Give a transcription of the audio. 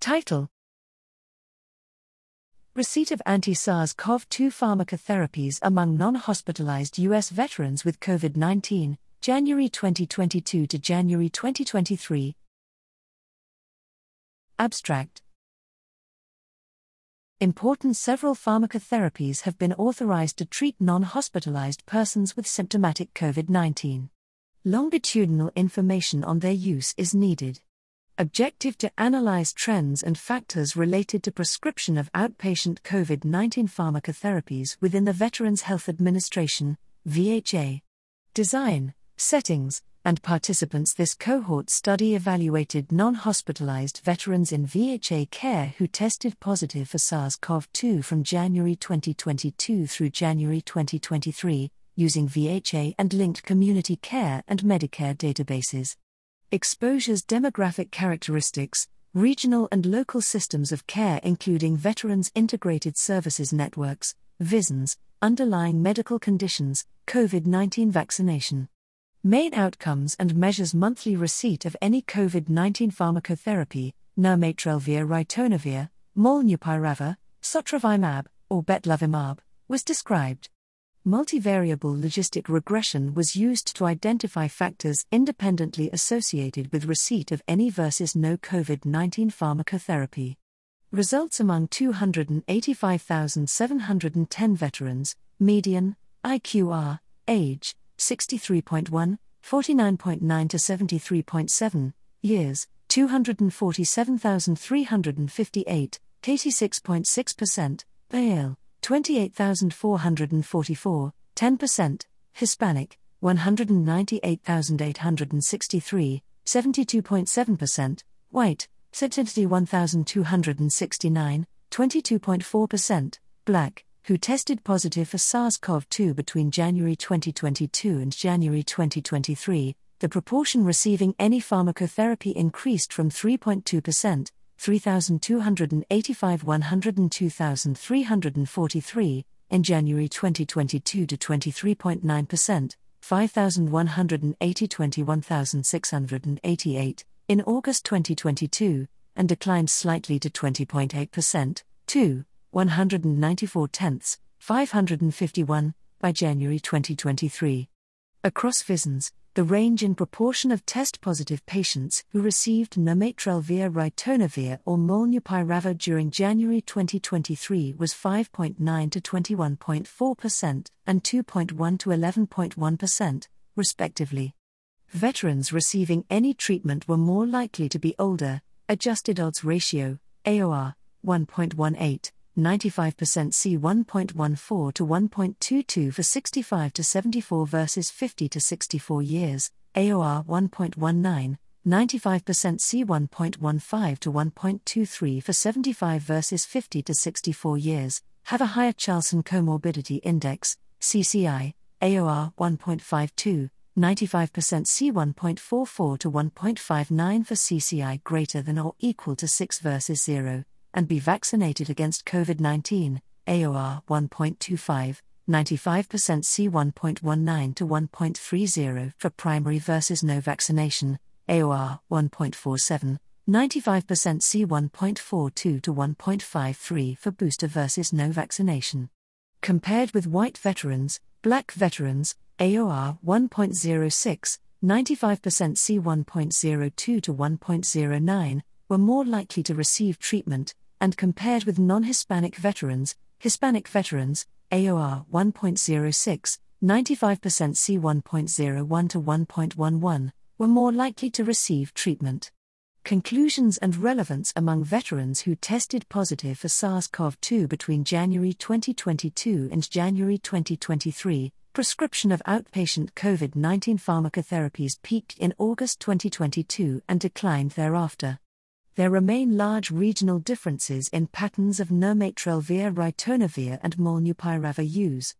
Title Receipt of anti SARS CoV 2 pharmacotherapies among non hospitalized U.S. veterans with COVID 19, January 2022 to January 2023. Abstract Important several pharmacotherapies have been authorized to treat non hospitalized persons with symptomatic COVID 19. Longitudinal information on their use is needed. Objective to analyze trends and factors related to prescription of outpatient COVID 19 pharmacotherapies within the Veterans Health Administration, VHA. Design, settings, and participants This cohort study evaluated non hospitalized veterans in VHA care who tested positive for SARS CoV 2 from January 2022 through January 2023, using VHA and linked community care and Medicare databases. Exposure's demographic characteristics, regional and local systems of care, including Veterans Integrated Services Networks, VISNs, underlying medical conditions, COVID 19 vaccination. Main outcomes and measures monthly receipt of any COVID 19 pharmacotherapy, nirmatrelvir ritonavir, molnupiravir, sotrovimab, or bebtelovimab, was described. Multivariable logistic regression was used to identify factors independently associated with receipt of any versus no COVID 19 pharmacotherapy. Results among 285,710 veterans, median, IQR, age, 63.1, 49.9 to 73.7 years, 247,358, 86.6%, Bale, 28,444, 10%, Hispanic, 198,863, 72.7%, White, 71,269, 22.4%, Black, who tested positive for SARS CoV 2 between January 2022 and January 2023, the proportion receiving any pharmacotherapy increased from 3.2%, 3,285 102,343, in January 2022 to 23.9%, 5,180 21,688, in August 2022, and declined slightly to 20.8%, 2. 194 tenths, 551, by January 2023. Across VISNs, the range in proportion of test positive patients who received nirmatrelvir ritonavir or molnupiravir during January 2023 was 5.9 to 21.4% and 2.1 to 11.1%, respectively. Veterans receiving any treatment were more likely to be older, adjusted odds ratio, AOR, 1.18 95% C 1.14 to 1.22 for 65 to 74 versus 50 to 64 years, AOR 1.19, 95% C 1.15 to 1.23 for 75 versus 50 to 64 years, have a higher Charlson Comorbidity Index, CCI, AOR 1.52, 95% C 1.44 to 1.59 for CCI greater than or equal to 6 versus 0 and be vaccinated against COVID 19, AOR 1.25, 95% C 1.19 to 1.30 for primary versus no vaccination, AOR 1.47, 95% C 1.42 to 1.53 for booster versus no vaccination. Compared with white veterans, black veterans, AOR 1.06, 95% C 1.02 to 1.09, were more likely to receive treatment, and compared with non Hispanic veterans, Hispanic veterans, AOR 1.06, 95% C 1.01 to 1.11, were more likely to receive treatment. Conclusions and relevance among veterans who tested positive for SARS CoV 2 between January 2022 and January 2023. Prescription of outpatient COVID 19 pharmacotherapies peaked in August 2022 and declined thereafter there remain large regional differences in patterns of nirmatrelvir ritonavir and molnupiravir use.